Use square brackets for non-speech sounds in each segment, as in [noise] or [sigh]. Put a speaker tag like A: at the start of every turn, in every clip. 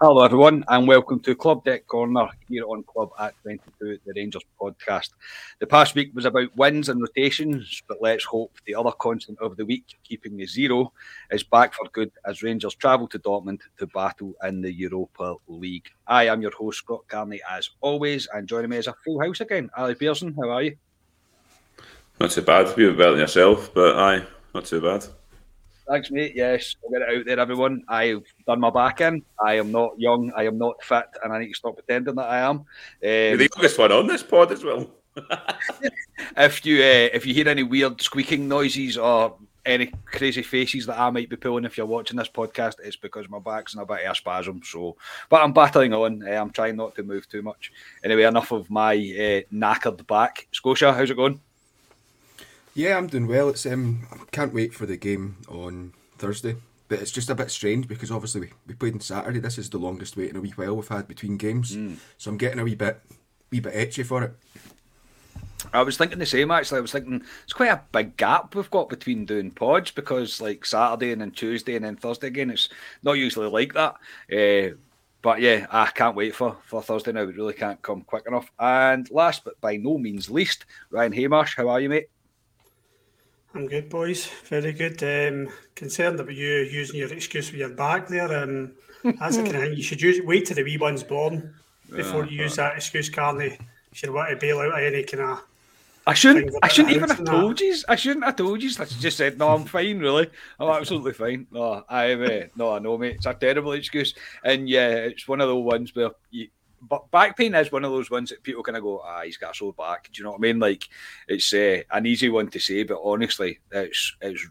A: Hello, everyone, and welcome to Club Deck Corner here on Club at 22, the Rangers podcast. The past week was about wins and rotations, but let's hope the other constant of the week, keeping the zero, is back for good as Rangers travel to Dortmund to battle in the Europa League. I am your host, Scott Carney, as always, and joining me is a full house again. Ali Pearson, how are you?
B: Not too bad. You better than yourself, but aye, not too bad.
A: Thanks, mate. Yes, I'll get it out there, everyone. I've done my back in. I am not young. I am not fit, and I need to stop pretending that I am. Um,
B: You're the youngest one on this pod as well. [laughs]
A: if you uh, if you hear any weird squeaking noises or any crazy faces that I might be pulling if you're watching this podcast, it's because my back's in a bit of a spasm. So, but I'm battling on. Uh, I'm trying not to move too much. Anyway, enough of my uh, knackered back. Scotia, how's it going?
C: Yeah, I'm doing well. It's um, I can't wait for the game on Thursday. But it's just a bit strange because obviously we, we played on Saturday. This is the longest wait in a wee while we've had between games. Mm. So I'm getting a wee bit wee bit etchy for it.
A: I was thinking the same actually. I was thinking it's quite a big gap we've got between doing pods because like Saturday and then Tuesday and then Thursday again. It's not usually like that. Uh, but yeah, I can't wait for, for Thursday now. It really can't come quick enough. And last but by no means least, Ryan Haymarsh, how are you, mate?
D: I'm good, boys. Very good. Um, concerned about you using your excuse with your back there. Um, that's the [laughs] kind of thing you should use. Wait till the wee one's born before you use that excuse, Carney. You should want to bail out of any kind of.
A: I shouldn't. I shouldn't even have told you. I shouldn't have told you. I just said, "No, I'm [laughs] fine. Really, I'm absolutely fine." No, I'm. Uh, no, I know, mate. It's a terrible excuse, and yeah, it's one of those ones where you, but back pain is one of those ones that people kind of go, ah, he's got a sore back. Do you know what I mean? Like it's uh, an easy one to say, but honestly, it's it's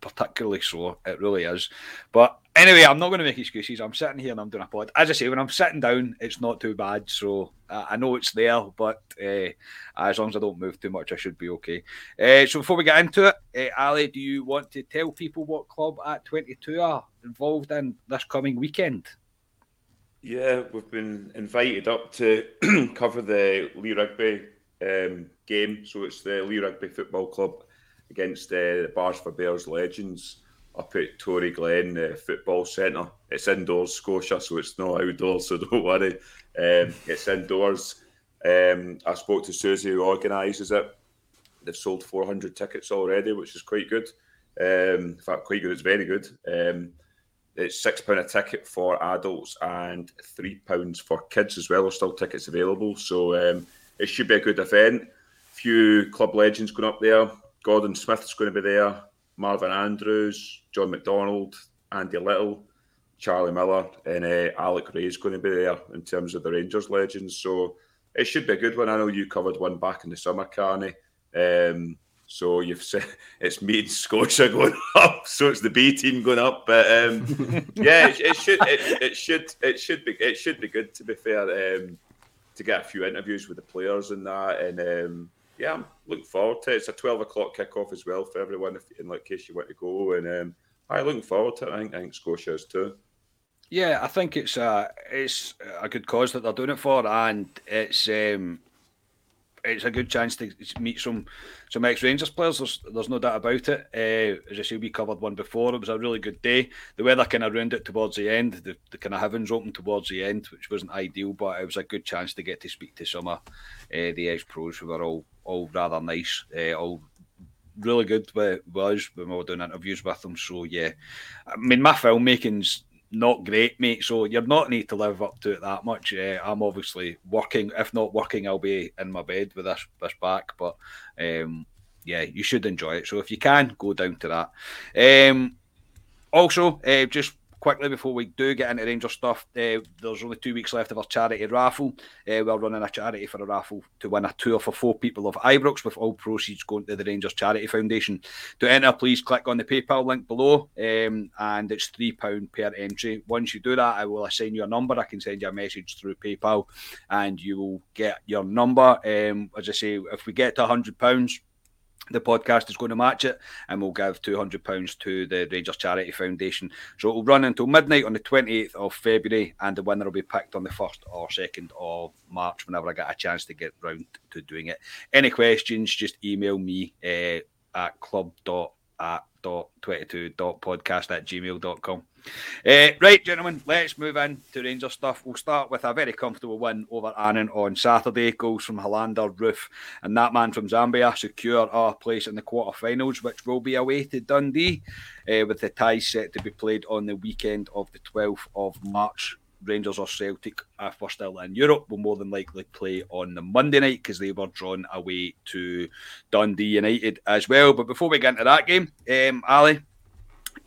A: particularly sore. It really is. But anyway, I'm not going to make excuses. I'm sitting here and I'm doing a pod. As I say, when I'm sitting down, it's not too bad. So uh, I know it's there, but uh, as long as I don't move too much, I should be okay. Uh, so before we get into it, uh, Ali, do you want to tell people what club at 22 are involved in this coming weekend?
B: Yeah, we've been invited up to [clears throat] cover the Lee Rugby um, game. So it's the Lee Rugby Football Club against uh, the Bars for Bears Legends up at Toryglen uh, Football Centre. It's indoors, Scotia, so it's not outdoors, so [laughs] don't worry. Um, it's indoors. Um, I spoke to Susie who organises it. They've sold 400 tickets already, which is quite good. Um, in fact, quite good. It's very good. Um, it's six pound a ticket for adults and three pounds for kids as well. There's still tickets available, so um, it should be a good event. Few club legends going up there. Gordon Smith's going to be there. Marvin Andrews, John McDonald, Andy Little, Charlie Miller, and uh, Alex Rae is going to be there in terms of the Rangers legends. So it should be a good one. I know you covered one back in the summer, Carney. Um, so you've said [laughs] it's me and Scotia [laughs] going up, so it's the B team going up. But um, [laughs] yeah, it, it should it, it, should it should be it should be good to be fair um, to get a few interviews with the players and that. And um, yeah, I'm looking forward to it. It's a twelve o'clock kickoff as well for everyone, if in like case you want to go. And um, I'm looking forward to it. I think, I think Scotia is too.
A: Yeah, I think it's a it's a good cause that they're doing it for, and it's um, it's a good chance to meet some some ex Rangers players. There's, there's no doubt about it. Uh, as I say, we covered one before. It was a really good day. The weather kind of ruined it towards the end. The, the kind of heavens opened towards the end, which wasn't ideal, but it was a good chance to get to speak to some of uh, the ex pros who were all all rather nice, uh, all really good with us when we were doing interviews with them. So yeah, I mean my filmmaking's not great, mate. So you're not need to live up to it that much. Uh, I'm obviously working. If not working, I'll be in my bed with this this back. But um, yeah, you should enjoy it. So if you can, go down to that. Um, also, uh, just quickly before we do get into Ranger stuff, uh, there's only two weeks left of our charity raffle. Uh, we're running a charity for a raffle to win a tour for four people of Ibrox, with all proceeds going to the Rangers Charity Foundation. To enter, please click on the PayPal link below, um, and it's three pound per entry. Once you do that, I will assign you a number. I can send you a message through PayPal, and you will get your number. Um, as I say, if we get to hundred pounds the podcast is going to match it and we'll give £200 to the Rangers Charity Foundation. So it will run until midnight on the 28th of February and the winner will be picked on the 1st or 2nd of March whenever I get a chance to get round to doing it. Any questions, just email me uh, at club at dot 22 dot podcast at gmail.com. Uh, right, gentlemen, let's move in to Ranger stuff. We'll start with a very comfortable win over Annan on Saturday. Goals from Helander, Roofe, and that man from Zambia secure our place in the quarter-finals, which will be away to Dundee, uh, with the ties set to be played on the weekend of the 12th of March. Rangers or Celtic, if we're still in Europe, will more than likely play on the Monday night because they were drawn away to Dundee United as well. But before we get into that game, um, Ali,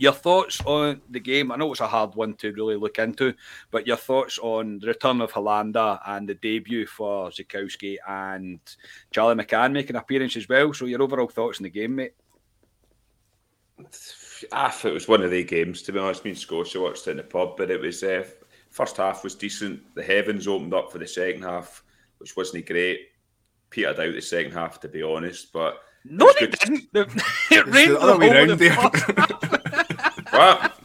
A: your thoughts on the game? I know it's a hard one to really look into, but your thoughts on the return of Helander and the debut for Zukowski and Charlie McCann making an appearance as well. So your overall thoughts on the game, mate?
B: Ah, it was one of the games, to be honest. Me and Scotia watched it in the pub, but it was uh, First half was decent. The heavens opened up for the second half, which wasn't great. Petered out the second half, to be honest. But
A: no, they didn't. [laughs] it rained the other way around there. [laughs]
B: what?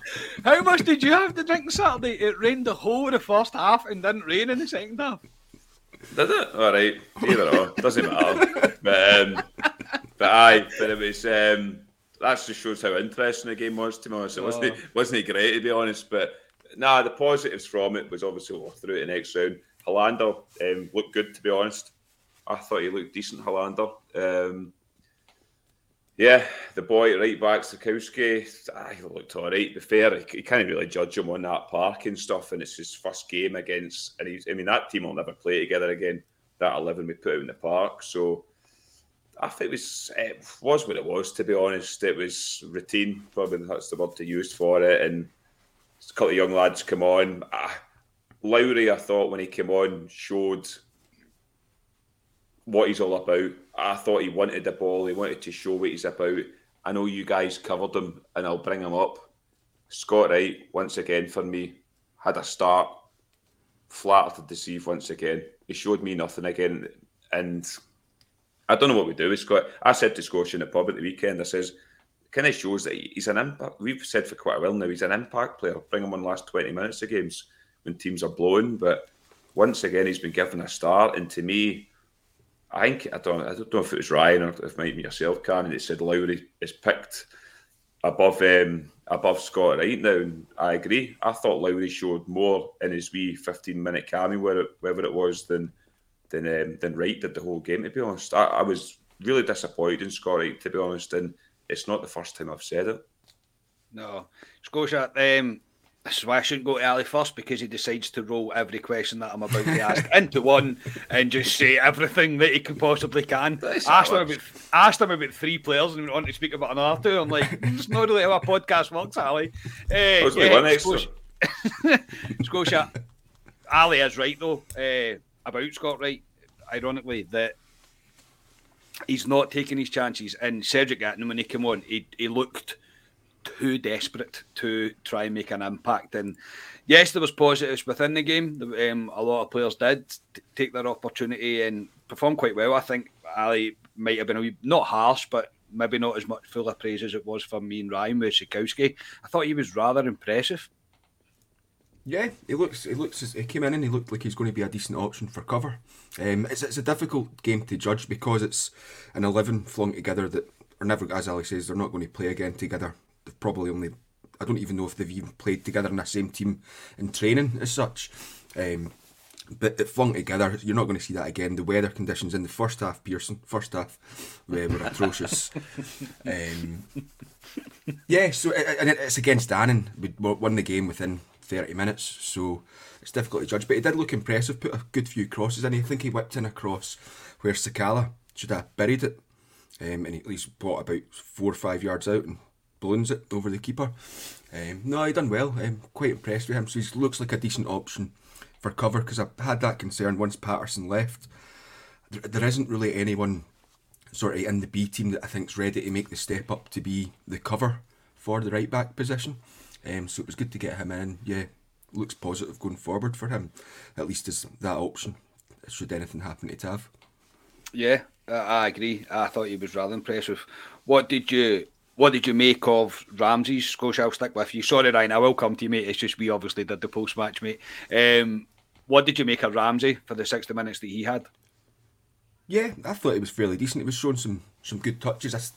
A: How much did you have to drink Saturday? It rained the whole of the first half and didn't rain in the second half.
B: Did it? All right. Either or. Doesn't matter. But, um, but aye, but it was. Um, that just shows how interesting the game was. To be honest, it wasn't oh. wasn't great to be honest, but nah, the positives from it was obviously we're through to the next round. Helander um, looked good, to be honest. I thought he looked decent, Helander. Um, yeah, the boy right back, Zukowski, ah, he looked all right. Be fair, you can't really judge him on that park and stuff, and it's his first game against, and he's, I mean, that team will never play together again, that 11 we put out in the park. So I think it was, it was what it was, to be honest. It was routine, probably that's the word to use for it, and a couple of young lads come on. Uh, Lowry, I thought when he came on, showed what he's all about. I thought he wanted the ball. He wanted to show what he's about. I know you guys covered him, and I'll bring him up. Scott Wright, once again for me, had a start, flattered to deceive once again. He showed me nothing again, and I don't know what we do with Scott. I said to Scotia in the pub at the weekend, I says, kind of shows that he's an impact. We've said for quite a while now he's an impact player. Bring him on last twenty minutes of games when teams are blowing. But once again, he's been given a start, and to me, I think I don't I don't know if it was Ryan or if it might be yourself, Carney, that said Lowry is picked above um, above Scott right now. And I agree. I thought Lowry showed more in his wee fifteen minute cameo, wherever it was, than than um, than Wright did the whole game. To be honest, I, I was really disappointed in Scott Wright. To be honest, and it's not the first time I've said it.
A: No, Scotia. Um, this is why I shouldn't go to Ali first because he decides to roll every question that I'm about to ask [laughs] into one and just say everything that he can possibly can. Asked him, about, asked him about three players and went on to speak about another two. I'm like, it's not really how a podcast works, Ali. Uh, yeah, Scotia, [laughs] Scotia, Ali is right though uh, about Scott Wright. Ironically, that he's not taking his chances. And Cedric Gatton, when he came on, he, he looked too desperate to try and make an impact. And yes, there was positives within the game. Um, a lot of players did take their opportunity and perform quite well. I think Ali might have been a wee, not harsh, but maybe not as much full of praise as it was for me and Ryan with Zukowski. I thought he was rather impressive.
C: Yeah, he looks. He looks. He came in and he looked like he's going to be a decent option for cover. Um, it's it's a difficult game to judge because it's an eleven flung together that are never, as Ali says, they're not going to play again together. They've probably only. I don't even know if they've even played together in the same team in training as such. Um, but it flung together. You're not going to see that again. The weather conditions in the first half, Pearson, first half, were, were atrocious. [laughs] um, yeah, so and it's against Annan. We won the game within 30 minutes, so it's difficult to judge. But he did look impressive, put a good few crosses in. I think he whipped in a cross where Sakala should have buried it, um, and he at least brought about four or five yards out and balloons it over the keeper. Um, no, he done well. I'm quite impressed with him. So he looks like a decent option for cover because I had that concern once Patterson left. There, there isn't really anyone sort of in the B team that I think's ready to make the step up to be the cover for the right back position. Um, so it was good to get him in. Yeah, looks positive going forward for him. At least as that option, should anything happen to Tav.
A: Yeah, I agree. I thought he was rather impressive. What did you what did you make of Ramsey's Scotia? I'll stick with you. Sorry, Ryan, I will come to you, mate. It's just we obviously did the post match, mate. Um, what did you make of Ramsey for the 60 minutes that he had?
C: Yeah, I thought it was fairly decent. It was showing some some good touches.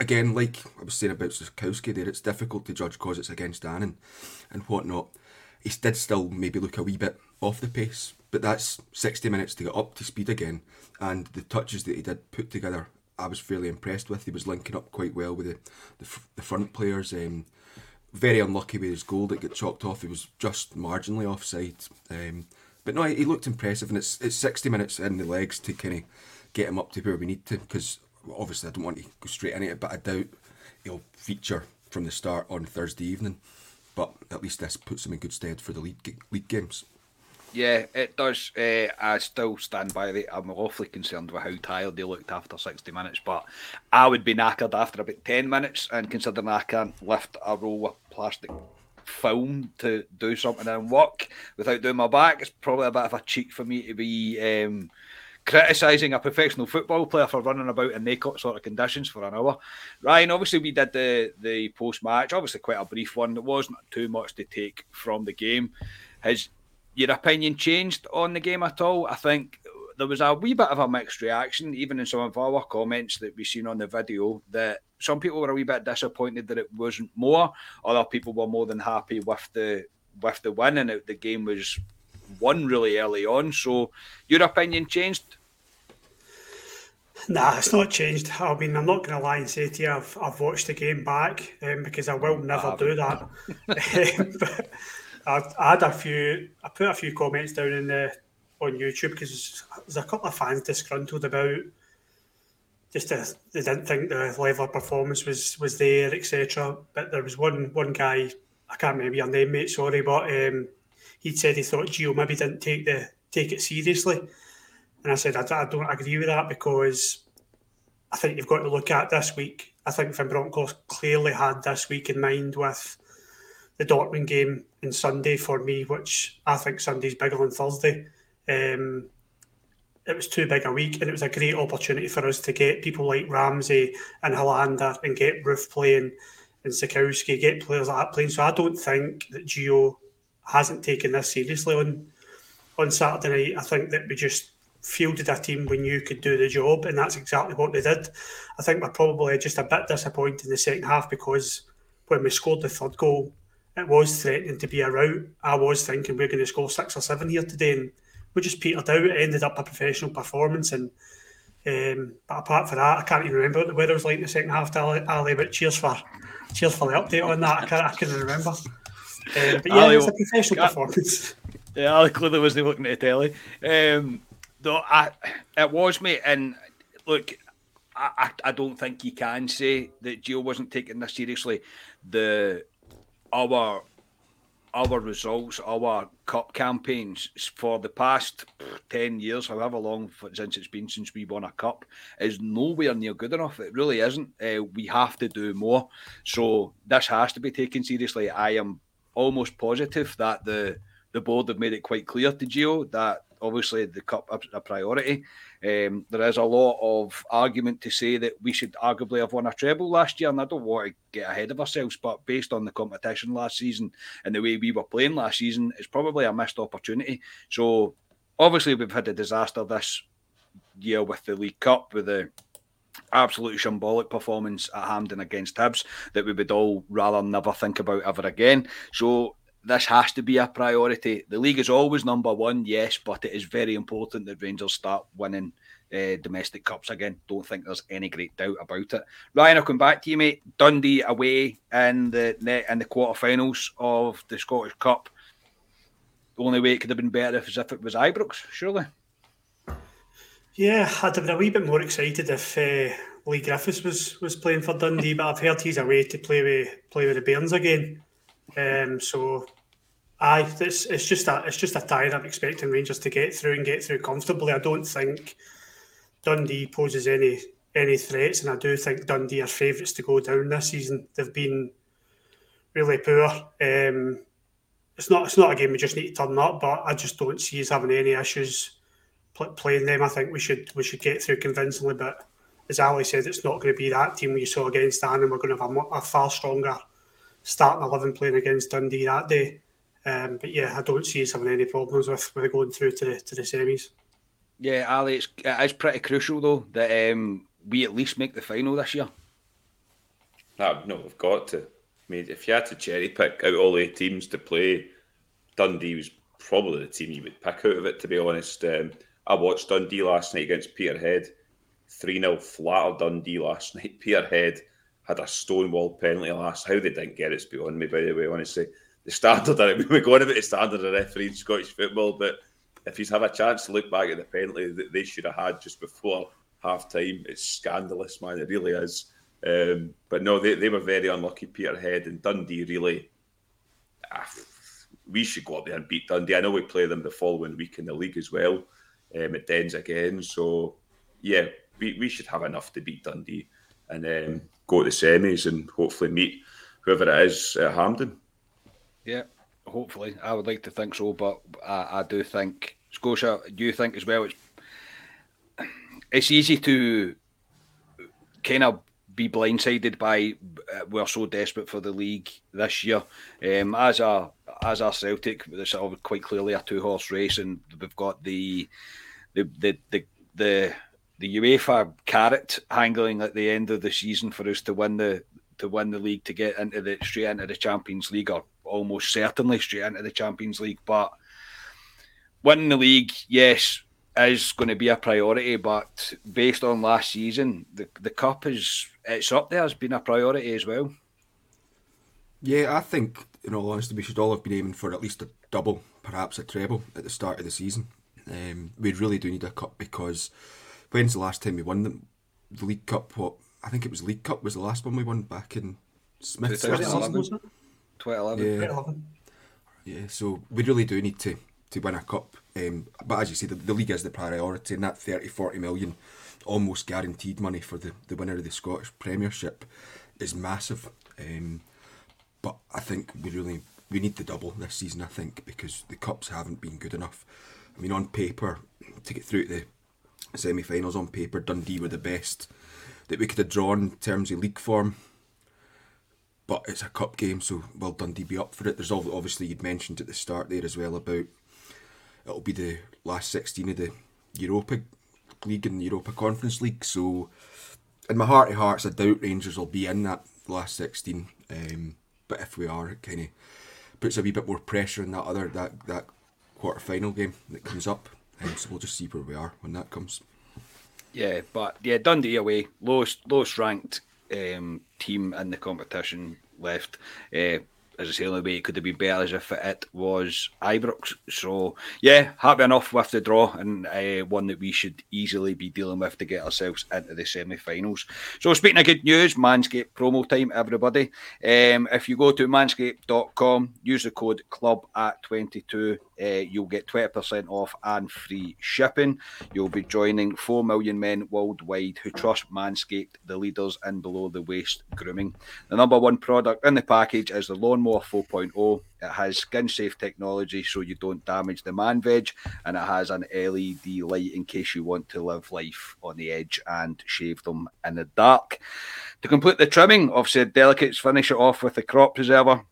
C: Again, like I was saying about Sikowski there, it's difficult to judge because it's against Annan and whatnot. He did still maybe look a wee bit off the pace, but that's 60 minutes to get up to speed again. And the touches that he did put together, I was fairly impressed with. He was linking up quite well with the, the, the front players. Um, very unlucky with his goal that got chalked off. He was just marginally offside. Um, but no, he looked impressive, and it's it's 60 minutes in the legs to kind of get him up to where we need to. Because obviously, I don't want to go straight into it, but I doubt he'll feature from the start on Thursday evening. But at least this puts him in good stead for the league league games.
A: Yeah, it does. Uh, I still stand by it. I'm awfully concerned with how tired they looked after 60 minutes, but I would be knackered after about 10 minutes. And considering I can lift a roll of plastic film to do something and work without doing my back, it's probably a bit of a cheek for me to be um, criticising a professional football player for running about in naked sort of conditions for an hour. Ryan, obviously, we did the, the post match, obviously, quite a brief one. It wasn't too much to take from the game. His your opinion changed on the game at all? I think there was a wee bit of a mixed reaction, even in some of our comments that we've seen on the video, that some people were a wee bit disappointed that it wasn't more. Other people were more than happy with the with the win, and it, the game was won really early on. So, your opinion changed?
D: Nah, it's not changed. I mean, I'm not going to lie and say to you I've, I've watched the game back um, because I will never do that. [laughs] [laughs] but I, I had a few. I put a few comments down in the on YouTube because there's a couple of fans disgruntled about just a, they didn't think the level of performance was was there, etc. But there was one one guy I can't remember your name, mate. Sorry, but um, he said he thought Gio maybe didn't take the take it seriously, and I said I, I don't agree with that because I think you've got to look at this week. I think Van Bronckhorst clearly had this week in mind with the Dortmund game in Sunday for me, which I think Sunday's bigger than Thursday. Um, it was too big a week, and it was a great opportunity for us to get people like Ramsey and Helander and get Roofe playing and Sikowski, get players like that playing. So I don't think that Gio hasn't taken this seriously on on Saturday night. I think that we just fielded a team when you could do the job, and that's exactly what they did. I think we're probably just a bit disappointed in the second half because when we scored the third goal, it was threatening to be a rout. I was thinking we're going to score six or seven here today, and we just petered out. It ended up a professional performance, and um, but apart from that, I can't even remember what the weather was like in the second half. Ali, Ali but cheers for cheers for the update on that. I can't, I can't remember. Um, but yeah, Ali, it was a professional performance.
A: Yeah, Ali clearly wasn't looking at the telly. Um, though I, it was me, and look, I, I don't think you can say that Gio wasn't taking this seriously. The our our results, our cup campaigns for the past 10 years, however long since it's been since we won a cup, is nowhere near good enough. It really isn't. Uh, we have to do more. So this has to be taken seriously. I am almost positive that the the board have made it quite clear to Gio that obviously the cup is a priority. Um, there is a lot of argument to say that we should arguably have won a treble last year, and I don't want to get ahead of ourselves, but based on the competition last season and the way we were playing last season, it's probably a missed opportunity. So obviously we've had a disaster this year with the League Cup with the absolutely shambolic performance at Hampden against Hibs that we would all rather never think about ever again. So this has to be a priority. The league is always number one, yes, but it is very important that Rangers start winning uh, domestic cups again. Don't think there's any great doubt about it. Ryan, I'll come back to you, mate. Dundee away in the in the quarterfinals of the Scottish Cup. The only way it could have been better is if it was Ibrox, surely.
D: Yeah, I'd have been a wee bit more excited if uh, Leigh Griffiths was was playing for Dundee, but I've heard he's away to play with play with the Bairns again. Um, so, I it's, it's just a it's just a tie I'm expecting Rangers to get through and get through comfortably. I don't think Dundee poses any any threats, and I do think Dundee are favourites to go down this season. They've been really poor. Um, it's not it's not a game we just need to turn up, but I just don't see us having any issues playing them. I think we should we should get through convincingly, but as Ali said, it's not going to be that team we saw against Annan. We're going to have a, a far stronger starting 11 playing against Dundee that day. Um, but yeah, I don't see us having any problems with, with going through to the, to the semis.
A: Yeah, Ali, it's, it's pretty crucial though that um, we at least make the final this year?
B: No, no, we've got to. I mean, if you had to cherry pick out all the teams to play, Dundee was probably the team you would pick out of it, to be honest. Um, I watched Dundee last night against Peterhead. 3 0 flatter Dundee last [laughs] night. Peterhead had a stonewall penalty last. How they didn't get it's beyond me, by the way, honestly. The standard, [laughs] I mean, we're going about the standard of referee in Scottish football, but if he's have a chance to look back at the penalty that they should have had just before half time, it's scandalous, man. It really is. Um, but no, they, they were very unlucky, Peterhead and Dundee. Really, ah, we should go up there and beat Dundee. I know we play them the following week in the league as well. Um, it Dens again, so yeah, we, we should have enough to beat Dundee and um, go to the semis and hopefully meet whoever it is at Hampden.
A: Yeah, hopefully. I would like to think so, but I, I do think Scotia. Do you think as well? It's it's easy to kind of be blindsided by uh, we're so desperate for the league this year. Um, as a as a Celtic, it's quite clearly a two horse race, and we've got the the the the the, the UEFA carrot hanging at the end of the season for us to win the to win the league to get into the straight into the Champions League or almost certainly straight into the Champions League. But winning the league, yes, is going to be a priority. But based on last season, the the cup is it's up there has been a priority as well.
C: Yeah, I think in all honesty, we should all have been aiming for at least a double, perhaps a treble at the start of the season. Um, we really do need a cup because when's the last time we won the, the League Cup? What I think it was League Cup was the last one we won back in Smith.
A: 2011. 2011.
C: Yeah.
D: 2011.
C: Yeah, so we really do need to to win a cup. Um, but as you say, the, the league is the priority, and that 30, 40 million almost guaranteed money for the, the winner of the Scottish Premiership is massive. Um, but I think we really we need the double this season. I think because the cups haven't been good enough. I mean, on paper, to get through to the semi-finals, on paper, Dundee were the best that we could have drawn in terms of league form. But it's a cup game, so will Dundee be up for it? There's obviously you'd mentioned at the start there as well about it'll be the last sixteen of the Europa League and the Europa Conference League. So, in my heart of hearts, I doubt Rangers will be in that last sixteen. Um, but if we are, it kind of puts a wee bit more pressure in that other that that quarter final game that comes up. Um, so we'll just see where we are when that comes.
A: Yeah, but yeah, Dundee away, lowest lowest ranked um, team in the competition left. Uh, as I say, the only way it could have been better as if it was Ibrox. So, yeah, happy enough with the draw and uh, one that we should easily be dealing with to get ourselves into the semi finals. So, speaking of good news, Manscaped promo time, everybody. Um, if you go to manscaped.com, use the code club at 22, uh, you'll get 20% off and free shipping. You'll be joining 4 million men worldwide who trust Manscaped, the leaders in below the waist grooming. The number one product in the package is the Lawnmower 4.0. It has skin safe technology so you don't damage the man veg, and it has an LED light in case you want to live life on the edge and shave them in the dark. To complete the trimming of said delicates, finish it off with the crop preserver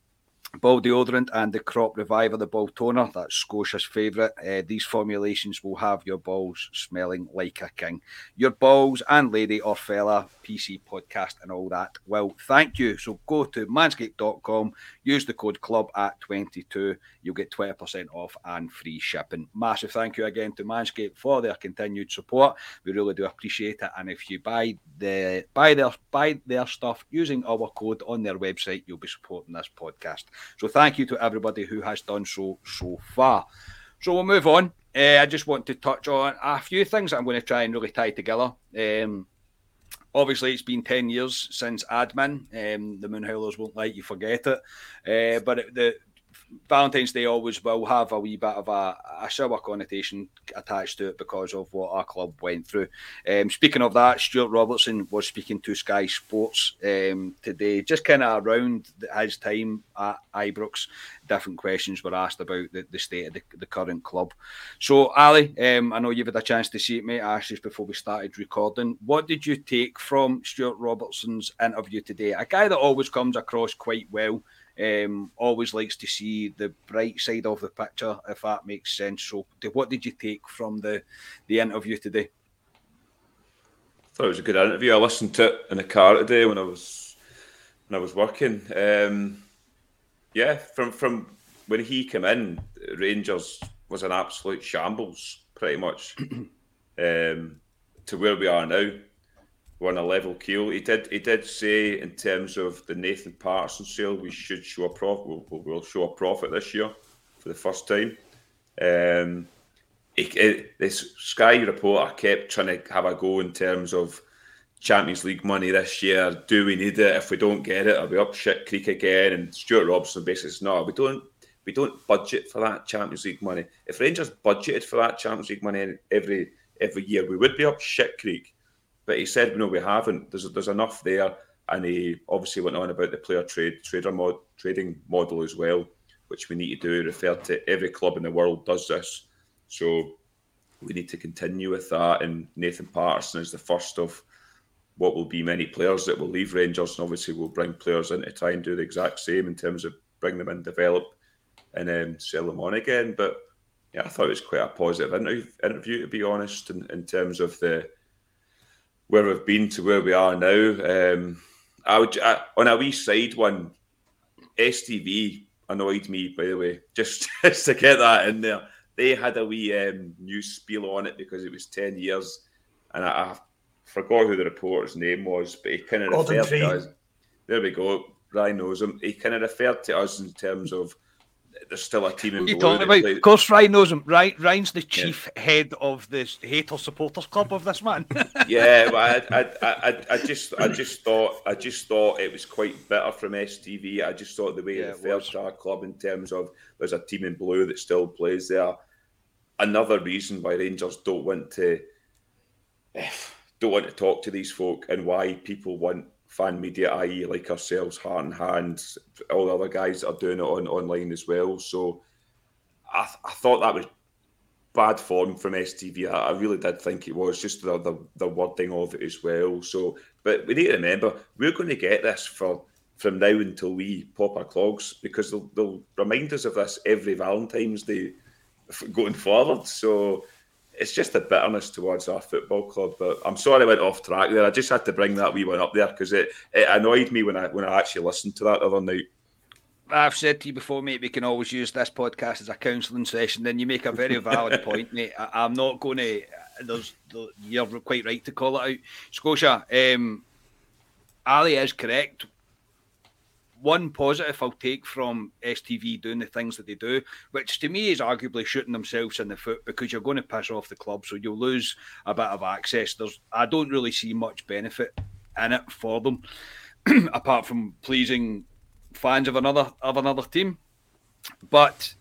A: Ball deodorant and the Crop Reviver, the ball toner. That's Scotia's favourite. Uh, these formulations will have your balls smelling like a king. Your balls and lady or fella, PC podcast and all that. Well, thank you. So go to manscaped.com, use the code club at 22. You'll get 20% off and free shipping. Massive thank you again to Manscaped for their continued support. We really do appreciate it. And if you buy the buy their buy their stuff using our code on their website, you'll be supporting this podcast. So thank you to everybody who has done so so far. So we'll move on. Uh, I just want to touch on a few things I'm going to try and really tie together. Um, obviously, it's been 10 years since admin. Um, the Moonhowlers won't let you forget it. Uh, but it, the Valentine's Day always will have a wee bit of a, a sour connotation attached to it because of what our club went through. Um, speaking of that, Stewart Robertson was speaking to Sky Sports um, today, just kind of around his time at Ibrox. Different questions were asked about the, the state of the, the current club. So, Ali, um, I know you've had a chance to see it, mate. I asked just before we started recording. What did you take from Stewart Robertson's interview today? A guy that always comes across quite well. Um, always likes to see the bright side of the picture, if that makes sense. So, what did you take from the the interview today?
B: I thought it was a good interview. I listened to it in the car today when I was when I was working. Um, yeah, from from when he came in, Rangers was an absolute shambles, pretty much. [clears throat] um, to where we are now, on a level keel. He did he did say in terms of the Nathan Patterson sale, we should show a profit. We'll, we'll show a profit this year for the first time. Um, it, it, this Sky reporter kept trying to have a go in terms of Champions League money this year. Do we need it? If we don't get it, are we up shit creek again? And Stuart Robson basically says, no, we don't. We don't budget for that Champions League money. If Rangers budgeted for that Champions League money every every year, we would be up shit creek. But he said, no, we haven't. There's there's enough there, and he obviously went on about the player trade trader mod, trading model as well, which we need to do. He referred to every club in the world does this, so we need to continue with that. And Nathan Patterson is the first of what will be many players that will leave Rangers, and obviously we'll bring players in to try and do the exact same in terms of bring them in, develop, and then sell them on again. But yeah, I thought it was quite a positive interview, interview to be honest, in, in terms of the where we've been to where we are now. Um, I would I, on a wee side one, STV annoyed me by the way, [laughs] just, just to get that in there. They had a wee um, news spiel on it because it was ten years, and I, I forgot who the reporter's name was, but he kind of referred to us. There we go. Ryan knows him. He kind of referred to us in terms of there's still a team in
A: you blue. About? Of course, Ryan knows him. Ryan, Ryan's the chief yeah. head of the hater supporters club of this man. [laughs]
B: yeah, I, I, I, I, just, I just thought, I just thought it was quite bitter from STV. I just thought the way yeah, it to our club in terms of there's a team in blue that still plays there. Another reason why Rangers don't want to. [sighs] Don't want to talk to these folk and why people want fan media, i.e., like ourselves, Heart and Hand, all the other guys that are doing it on online as well. So I, th- I thought that was bad form from STV. I, I really did think it was just the, the, the wording of it as well. So, but we need to remember we're going to get this for from now until we pop our clogs because they'll, they'll remind us of this every Valentine's Day going forward. So it's just a bitterness towards our football club. But I'm sorry I went off track there. I just had to bring that wee one up there because it, it annoyed me when I when I actually listened to that other night.
A: I've said to you before, mate, we can always use this podcast as a counselling session. Then you make a very valid [laughs] point, mate. I, am not going to. There's, you're quite right to call it out, Scotia. Um, Ali is correct one positive I'll take from STV doing the things that they do, which to me is arguably shooting themselves in the foot because you're going to piss off the club, so you'll lose a bit of access. There's, I don't really see much benefit in it for them, [clears throat] apart from pleasing fans of another of another team. But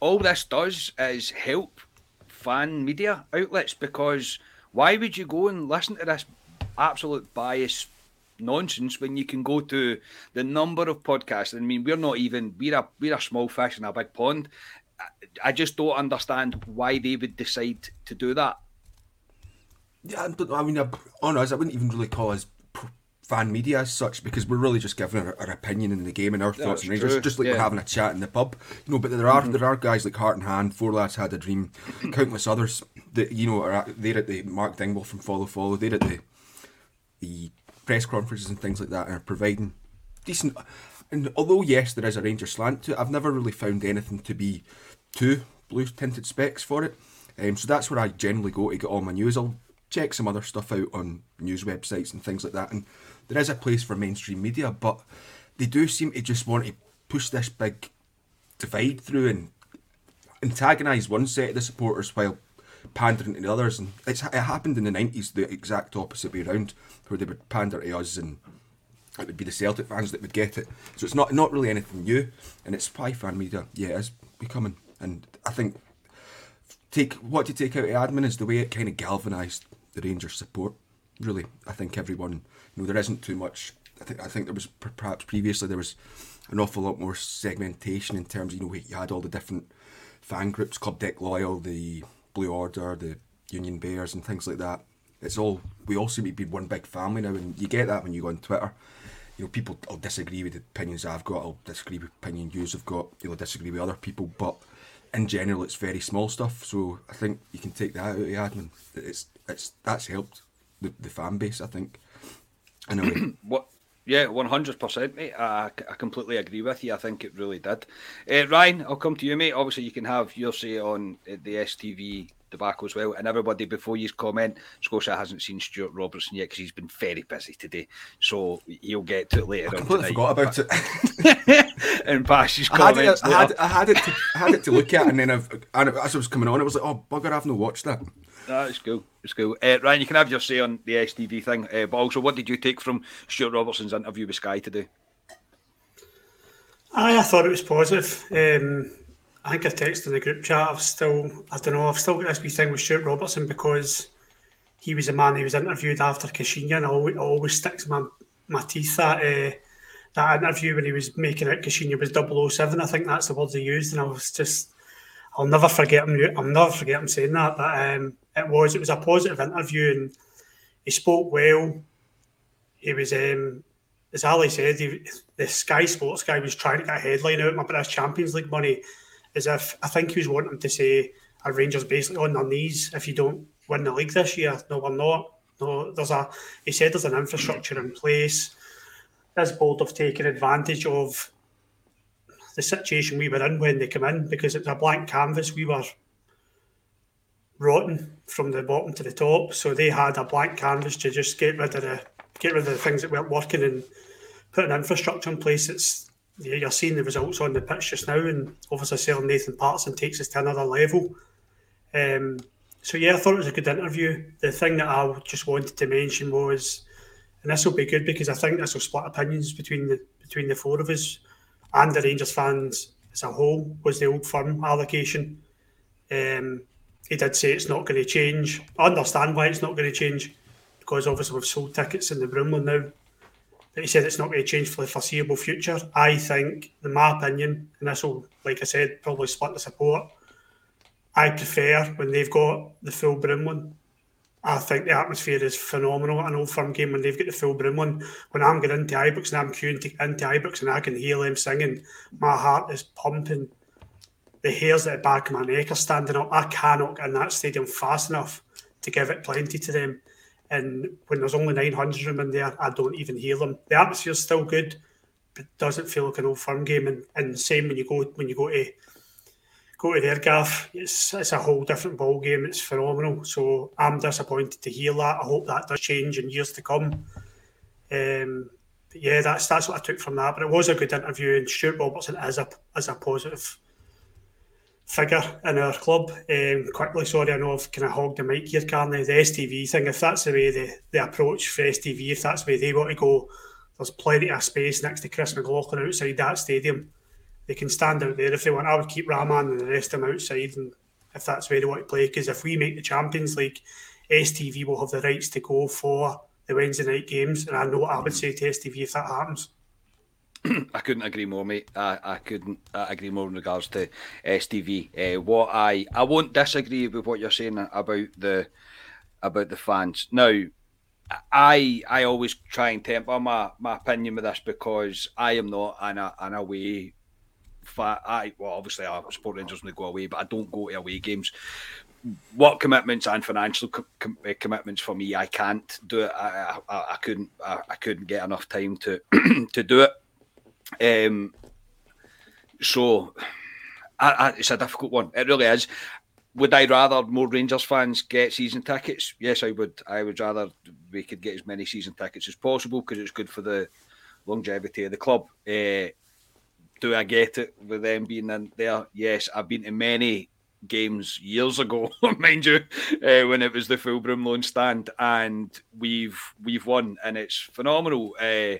A: all this does is help fan media outlets because why would you go and listen to this absolute bias nonsense when you can go to the number of podcasts. I mean, we're not even we're a we're a small fish in a big pond. I just don't understand why they would decide to do that.
C: Yeah, I, don't, I mean, on us, I wouldn't even really call us fan media as such because we're really just giving our, our opinion in the game and our thoughts and Rangers, just like yeah. we're having a chat in the pub, you know. But there are mm-hmm. there are guys like Heart and Hand, Four Lads Had a Dream, [clears throat] countless others that you know are at, they're at the Mark Dingwall from Follow Follow, they're at the the press conferences and things like that are providing decent. And although yes, there is a Ranger slant to it, I've never really found anything to be too blue tinted specs for it. Um, so that's where I generally go to get all my news. I'll check some other stuff out on news websites and things like that. And there is a place for mainstream media, but they do seem to just want to push this big divide through and antagonise one set of the supporters while pandering to the others. And it's, it happened in the 90s the exact opposite way around where they would pander to us and it would be the Celtic fans that would get it. So it's not not really anything new, and it's why fan media, yeah, is becoming. And I think take what to take out of admin is the way it kind of galvanised the Rangers support. Really, I think everyone, you know, there isn't too much. I think I think there was perhaps previously there was an awful lot more segmentation in terms, of, you know, you had all the different fan groups, Club Deck Loyal, the Blue Order, the Union Bears, and things like that it's all we all seem to be one big family now, and you get that when you go on Twitter. You know, people will disagree with the opinions I've got. I'll disagree with opinions you've got. You'll disagree with other people, but in general, it's very small stuff. So I think you can take that out of the admin. It's it's that's helped the, the fan base. I think. In a way.
A: what? Yeah, one hundred percent, mate. I, I completely agree with you. I think it really did. Uh, Ryan, I'll come to you, mate. Obviously, you can have your say on uh, the STV debacle as well. And everybody, before you comment, Scotia hasn't seen Stewart Robertson yet because he's been very busy today. So he'll get to it later
C: I. Tonight. forgot about it. [laughs]
A: and pass his
C: comments. I had, it, I, had, I had, it to, I had it to look at, and then I've, and as I was coming on, it was like, oh, bugger, I've not watched that.
A: That's cool. It's cool. Uh, Ryan, you can have your say on the STV thing, uh, but also, what did you take from Stewart Robertson's interview with Sky today?
D: I, I thought it was positive. Um, I think I texted in the group chat. I've still, I don't know, I've still got this wee thing with Stewart Robertson because he was a man who was interviewed after Caixinha, and always, always sticks my my teeth that uh, that interview when he was making it Caixinha was 007. I think that's the words he used, and I was just, I'll never forget him. I'll never forget him saying that. But um, it was, it was a positive interview, and he spoke well. He was, um, as Ali said, he, the Sky Sports guy was trying to get a headline out my British Champions League money as if I think he was wanting to say our Rangers basically on their knees if you don't win the league this year. No, we're not. No, there's a. He said there's an infrastructure in place. This board have taken advantage of the situation we were in when they come in because it's a blank canvas. We were rotten from the bottom to the top, so they had a blank canvas to just get rid of the get rid of the things that weren't working and put an infrastructure in place. It's you're seeing the results on the pitch just now, and obviously selling Nathan Patterson takes us to another level. Um, so yeah, I thought it was a good interview. The thing that I just wanted to mention was, and this will be good because I think this will split opinions between the between the four of us and the Rangers fans as a whole. Was the old firm allocation? Um, he did say it's not going to change. I understand why it's not going to change because obviously we've sold tickets in the Broomloan now that he said it's not going to change for the foreseeable future. I think, in my opinion, and this will, like I said, probably split the support. I prefer when they've got the full Broomloan. I think the atmosphere is phenomenal. An old firm game when they've got the full Broomloan. When I'm getting into Ibrox and I'm queuing to, into Ibrox and I can hear them singing, my heart is pumping. The hairs at the back of my neck are standing up. I cannot get in that stadium fast enough to give it plenty to them. And when there's only 900 of them in there, I don't even hear them. The atmosphere's still good, but doesn't feel like an old firm game. And, and same when you go when you go to go to their gaff, it's it's a whole different ball game. It's phenomenal. So I'm disappointed to hear that. I hope that does change in years to come. Um, yeah, that's that's what I took from that. But it was a good interview, and Stewart Robertson is a is a positive figure in our club. Um, quickly, sorry, I know I've kind of hogged the mic here, Carney. The STV thing, if that's the way they, they approach for STV, if that's the way they want to go, there's plenty of space next to Chris McLaughlin outside that stadium. They can stand out there if they want. I would keep Raman and the rest of them outside, and if that's where they want to play, because if we make the Champions League, STV will have the rights to go for the Wednesday night games, and I know what I would say to STV if that happens. [clears throat]
A: I couldn't agree more, mate. I, I couldn't uh, agree more in regards to STV. Uh, what I I won't disagree with what you're saying about the about the fans. Now, I I always try and temper my, my opinion with this because I am not an, an away fan. I well, obviously I support Rangers when they go away, but I don't go to away games. What commitments and financial com- uh, commitments for me, I can't do it. I I, I couldn't I, I couldn't get enough time to [clears throat] to do it. Um, so it's a difficult one. It really is. Would I rather more Rangers fans get season tickets? Yes, I would. I would rather we could get as many season tickets as possible because it's good for the longevity of the club. Uh, do I get it with them being in there? Yes, I've been to many games years ago, [laughs] mind you, uh, when it was the full Broomloan stand, and we've we've won, and it's phenomenal. Uh,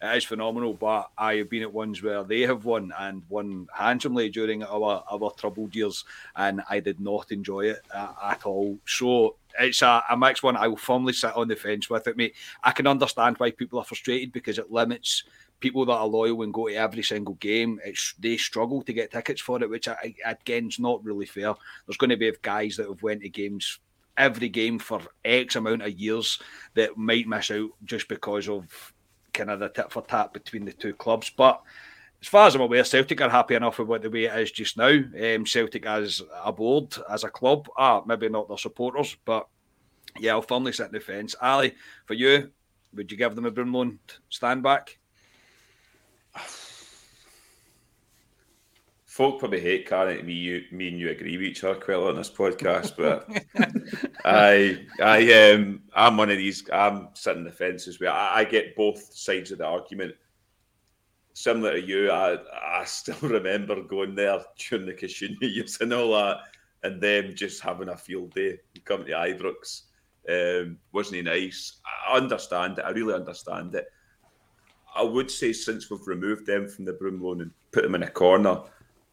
A: it is phenomenal. But I have been at ones where they have won and won handsomely during our our troubled years, and I did not enjoy it uh, at all. So it's a, a mixed one. I will firmly sit on the fence with it, mate. I can understand why people are frustrated because it limits people that are loyal and go to every single game. It's they struggle to get tickets for it, which I, again is not really fair. There's going to be guys that have went to games every game for X amount of years that might miss out just because of kind of the tit for tat between the two clubs. But as far as I'm aware, Celtic are happy enough with the way it is just now. Um, Celtic as a board, as a club, ah, maybe not their supporters, but yeah, I'll firmly sit in the fence. Ali, for you, would you give them a Broomloan stand back?
B: Folk probably hate Karen me you me and you agree with each other quite a lot on this podcast, but [laughs] I I um I'm one of these I'm sitting the fences where I, I, get both sides of the argument. Similar to you, I I still [laughs] remember going there during the Kashuni years and all that, and them just having a field day. Come to Ibrox. Um, wasn't he nice? I understand it. I really understand it. I would say since we've removed them from the Broomloan and put them in a corner,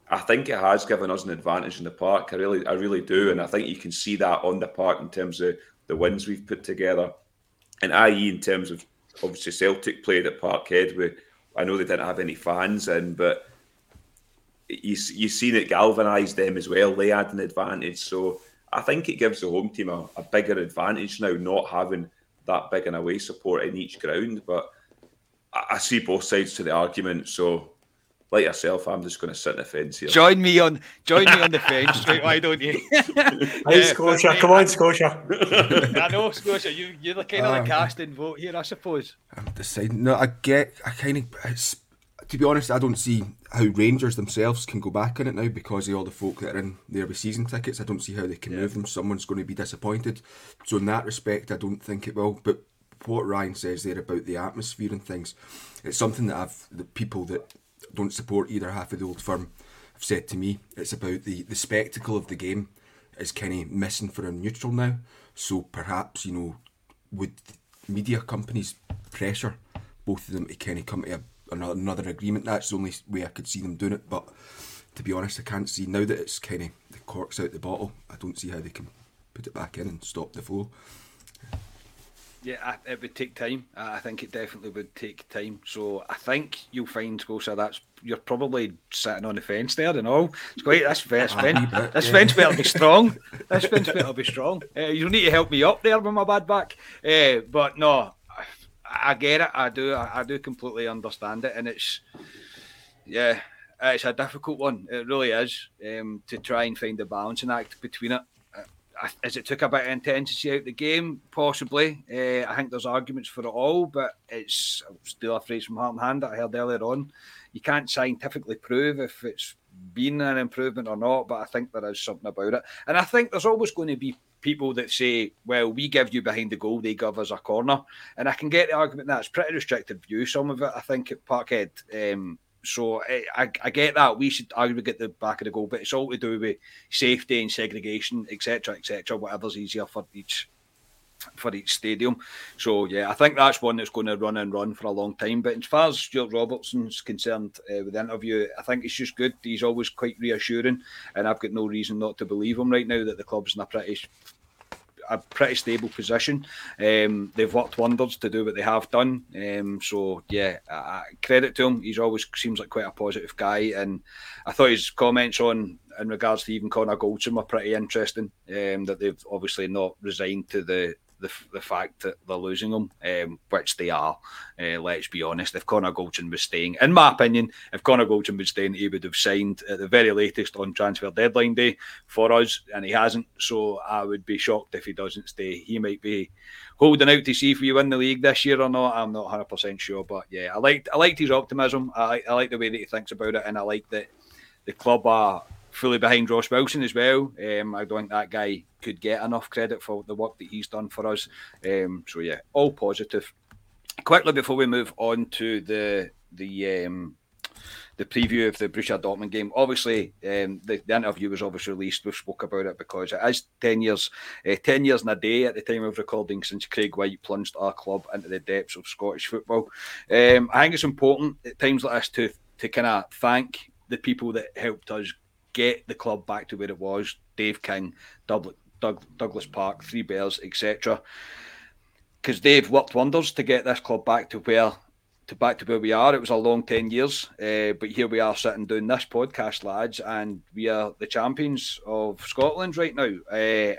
B: I think it has given us an advantage in the park. I really, I really do, and I think you can see that on the park in terms of the wins we've put together, and i.e. in terms of obviously Celtic played at Parkhead. Where I know they didn't have any fans in, but you you seen it galvanise them as well. They had an advantage, so I think it gives the home team a, a bigger advantage now, not having that big an away support in each ground. But I, I see both sides to the argument, so like yourself, I'm just going to sit on the fence here.
A: Join me on, join me on the [laughs] fence, right? Why don't you? [laughs]
D: hey, Scotia, come on, Scotia. [laughs]
A: I know, Scotia. You, you're the kind of um, the casting vote here, I suppose.
C: I'm deciding. No, I get. I kind of. It's, to be honest, I don't see how Rangers themselves can go back in it now because of all the folk that are in there with season tickets. I don't see how they can yeah. move them. Someone's going to be disappointed. So in that respect, I don't think it will. But what Ryan says there about the atmosphere and things, it's something that I've the people that don't support either half of the old firm have said to me. It's about the, the spectacle of the game is kind of missing for a neutral now. So perhaps, you know, would media companies pressure both of them to kind of come to a, another, another agreement? That's the only way I could see them doing it. But to be honest, I can't see now that it's kind of the cork's out the bottle. I don't see how they can put it back in and stop the flow.
A: Yeah, it would take time. I think it definitely would take time. So I think you'll find, Scotia, that's you're probably sitting on the fence there and all. It's quite this [laughs] fence. fence this fence better be [laughs] strong. This fence better be strong. Uh, you'll need to help me up there with my bad back. Uh, but no, I, I, get it. I do. I, I do completely understand it, and it's yeah, it's a difficult one. It really is um, to try and find the balancing act between it as it took a bit of intensity out of the game, possibly. Uh, I think there's arguments for it all, but it's still a phrase from Heart and Hand that I heard earlier on. You can't scientifically prove if it's been an improvement or not, but I think there is something about it. And I think there's always going to be people that say, well, we give you behind the goal, they give us a corner. And I can get the argument that it's pretty restricted view, some of it, I think, at Parkhead. Um, so eh, I, I get that we should get the back of the goal, but it's all to do with safety and segregation, etc., etc. Whatever's easier for each for each stadium. So yeah, I think that's one that's going to run and run for a long time. But as far as Stewart Robertson's concerned uh, with the interview, I think it's just good. He's always quite reassuring, and I've got no reason not to believe him right now that the club's in a pretty a pretty stable position. Um, they've worked wonders to do what they have done. Um, so yeah, uh, credit to him. He's always seems like quite a positive guy, and I thought his comments on in regards to even Connor Goldson were pretty interesting. Um, that they've obviously not resigned to the the, the fact that they're losing them, um, which they are. Uh, let's be honest. If Connor Goldson was staying, in my opinion, if Connor Goldson was staying, he would have signed at the very latest on transfer deadline day for us, and he hasn't. So I would be shocked if he doesn't stay. He might be holding out to see if we win the league this year or not. I'm not 100 percent sure, but yeah, I liked I liked his optimism. I, I like the way that he thinks about it, and I like that the club are fully behind Ross Wilson as well. Um, I don't think that guy could get enough credit for the work that he's done for us. Um, so yeah, all positive. Quickly before we move on to the the um, the preview of the Borussia Dortmund game. Obviously, um, the, the, interview was obviously released. We've spoke about it because it is ten years, uh, ten years and a day at the time of recording since Craig Whyte plunged our club into the depths of Scottish football. Um, I think it's important at times like this to to kind of thank the people that helped us get the club back to where it was. Dave King, Doug, Doug, Douglas Park, Three Bears, etc. Because they've worked wonders to get this club back to where to back to where we are. It was a long ten years, uh, but here we are sitting doing this podcast, lads, and we are the champions of Scotland right now. Uh,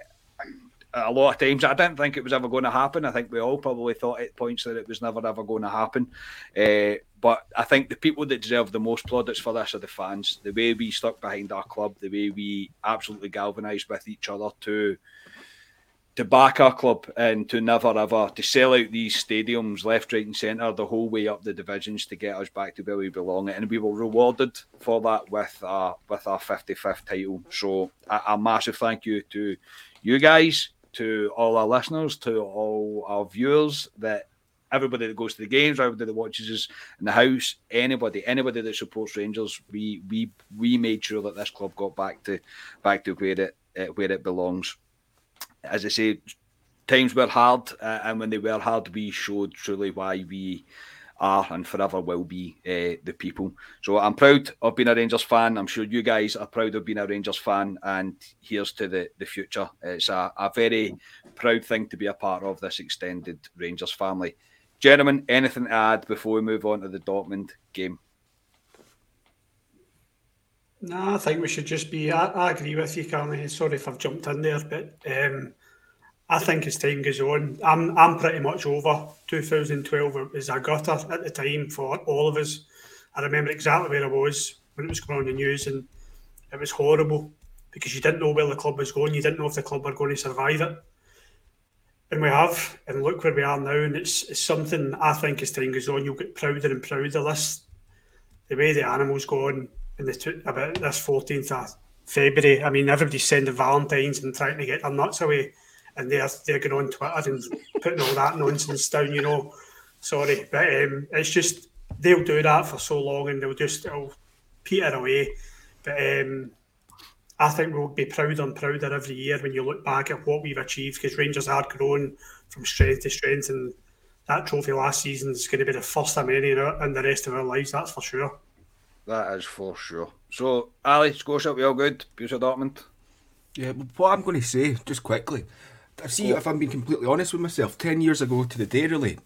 A: a lot of times I didn't think it was ever going to happen. I think we all probably thought at points that it was never ever going to happen. Uh, but I think the people that deserve the most plaudits for this are the fans. The way we stuck behind our club, the way we absolutely galvanised with each other to to back our club and to never ever to sell out these stadiums left, right, and centre the whole way up the divisions to get us back to where we belong, and we were rewarded for that with our with our 55th title. So a, a massive thank you to you guys, to all our listeners, to all our viewers that everybody that goes to the games, everybody that watches us in the house, anybody, anybody that supports Rangers, we we we made sure that this club got back to back to where it where it belongs. As I say, times were hard, uh, and when they were hard, we showed truly why we are and forever will be uh, the people. So I'm proud of being a Rangers fan. I'm sure you guys are proud of being a Rangers fan, and here's to the, the future. It's a, a very proud thing to be a part of this extended Rangers family. Gentlemen, anything to add before we move on to the Dortmund game?
D: No, I think we should just be. I, I agree with you, Carly. Sorry if I've jumped in there, but um, I think as time goes on, I'm I'm pretty much over 2012 as a gutter at the time for all of us. I remember exactly where I was when it was going on the news, and it was horrible because you didn't know where the club was going. You didn't know if the club were going to survive it. And we have, and look where we are now. And it's, it's something I think as time goes on, oh, you'll get prouder and prouder. This, the way the animals go on in the two, about this 14th of February. I mean, everybody's sending Valentines and trying to get their nuts away and they're they're going on Twitter and putting all that nonsense down. You know, sorry, but um, it's just they'll do that for so long and they'll just it'll peter away. But um, I think we'll be prouder and prouder every year when you look back at what we've achieved because Rangers are growing from strength to strength and that trophy last season is going to be the first of many in, in the rest of our lives. That's for sure.
A: That is for sure. So, Ali, Scotia, we all good? Borussia Dortmund?
C: Yeah, what I'm going to say, just quickly, see, if I'm being completely honest with myself, 10 years ago to the day, really,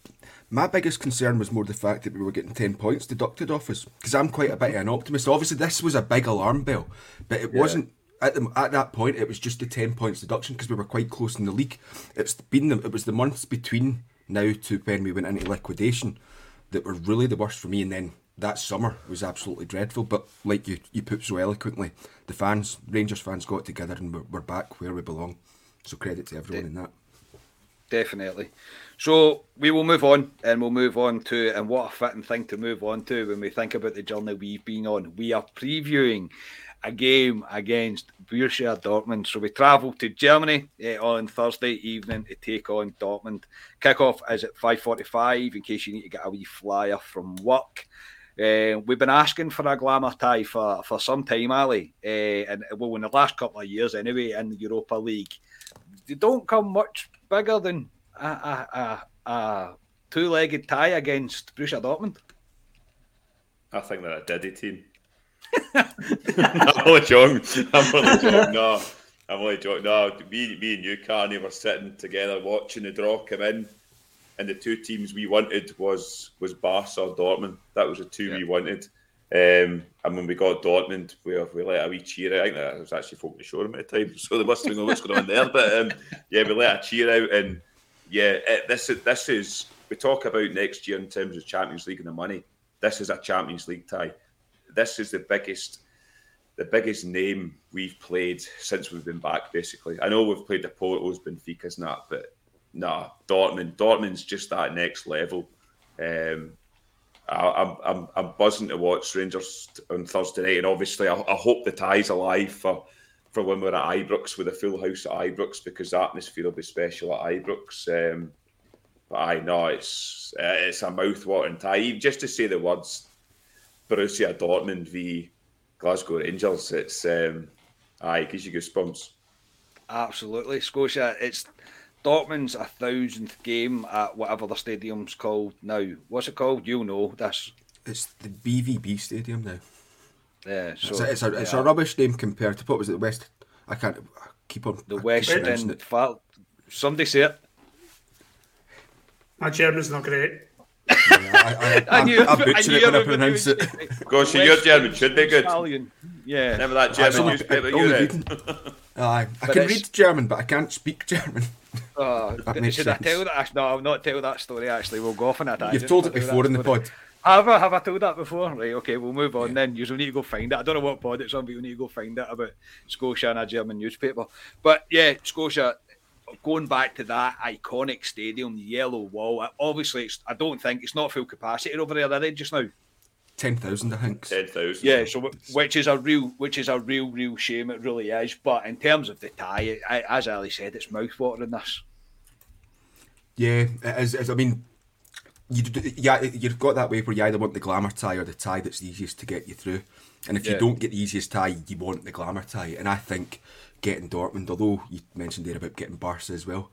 C: my biggest concern was more the fact that we were getting 10 points deducted off us. Because I'm quite a bit of an optimist. Obviously, this was a big alarm bell, but it yeah. wasn't. At, the, at that point, it was just the 10 points deduction because we were quite close in the league. It's been the, it was the months between now to when we went into liquidation that were really the worst for me. And then that summer was absolutely dreadful. But like you, you put so eloquently, the fans, Rangers fans, got together and we're, we're back where we belong. So credit to everyone De- in that.
A: Definitely. So we will move on and we'll move on to, and what a fitting thing to move on to when we think about the journey we've been on. We are previewing a game against Borussia Dortmund. So we travel to Germany uh, on Thursday evening to take on Dortmund. Kickoff is at 5.45 in case you need to get a wee flyer from work. Uh, we've been asking for a glamour tie for, for some time, Ali, uh, and well, in the last couple of years anyway, in the Europa League they don't come much bigger than a, a, a, a two-legged tie against Borussia Dortmund.
B: I think they're a Diddy team. [laughs] I'm only joking. I'm only joking. No, I'm only joking. No, me, me and you, Carney, were sitting together watching the draw come in, and the two teams we wanted was was Barca or Dortmund. That was the two yeah. we wanted. Um, and when we got Dortmund, we, we let a wee cheer out. I think that was actually folk in the showroom at the time, so they must have known what's going on there. But um, yeah, we let a cheer out, and yeah, it, this is this is we talk about next year in terms of Champions League and the money. This is a Champions League tie. This is the biggest, the biggest name we've played since we've been back. Basically, I know we've played the Portos, Benfica's, and that, but nah, Dortmund. Dortmund's just that next level. Um, I, I'm, I'm buzzing to watch Rangers on Thursday night, and obviously I, I, hope the tie's alive for, for when we're at Ibrox with a full house at Ibrox because the atmosphere will be special at Ibrox. Um, but I know it's uh, it's a mouth-watering tie. Just to say the words Borussia Dortmund v Glasgow Rangers, it's um, aye, gives you goosebumps.
A: Absolutely, Scotia. It's Dortmund's a thousandth game at whatever the stadium's called now. What's it called? You know this.
C: It's the BVB Stadium now.
A: Yeah, so
C: it's a, it's, a, it's a, rubbish name compared to what was it? The West. I can't I keep on.
A: The West End. Somebody say it.
D: My German's not great.
C: Yeah, I, I, [laughs] I, knew, I, I butchered it when I pronounce it.
B: Gosh, your German should be good.
A: Italian. Yeah.
B: Remember that German newspaper you read?
C: Aye, I can read German, but I can't speak German. [laughs]
A: Oh, [laughs] should sense. I tell that? No, I'll not tell that story. Actually, we'll go off on that.
C: You've told it before in the pod.
A: Have I, have I told that before? Right, okay, we'll move on yeah. then. You need to go find it. I don't know what pod it's on, but you need to go find it about Scotia and a German newspaper. But yeah, Scotia, going back to that iconic stadium, the yellow wall. Obviously, I don't think it's not full capacity over there. Are they just now?
C: Ten thousand, I think.
B: Ten thousand.
A: Yeah, so which is a real, which is a real, real shame. It really is. But in terms of the tie, I, as Ali said, it's mouthwatering. This.
C: Yeah, as, as I mean, you yeah, you've got that way where you either want the glamour tie or the tie that's the easiest to get you through. And if yeah. you don't get the easiest tie, you want the glamour tie. And I think getting Dortmund, although you mentioned there about getting Barca as well,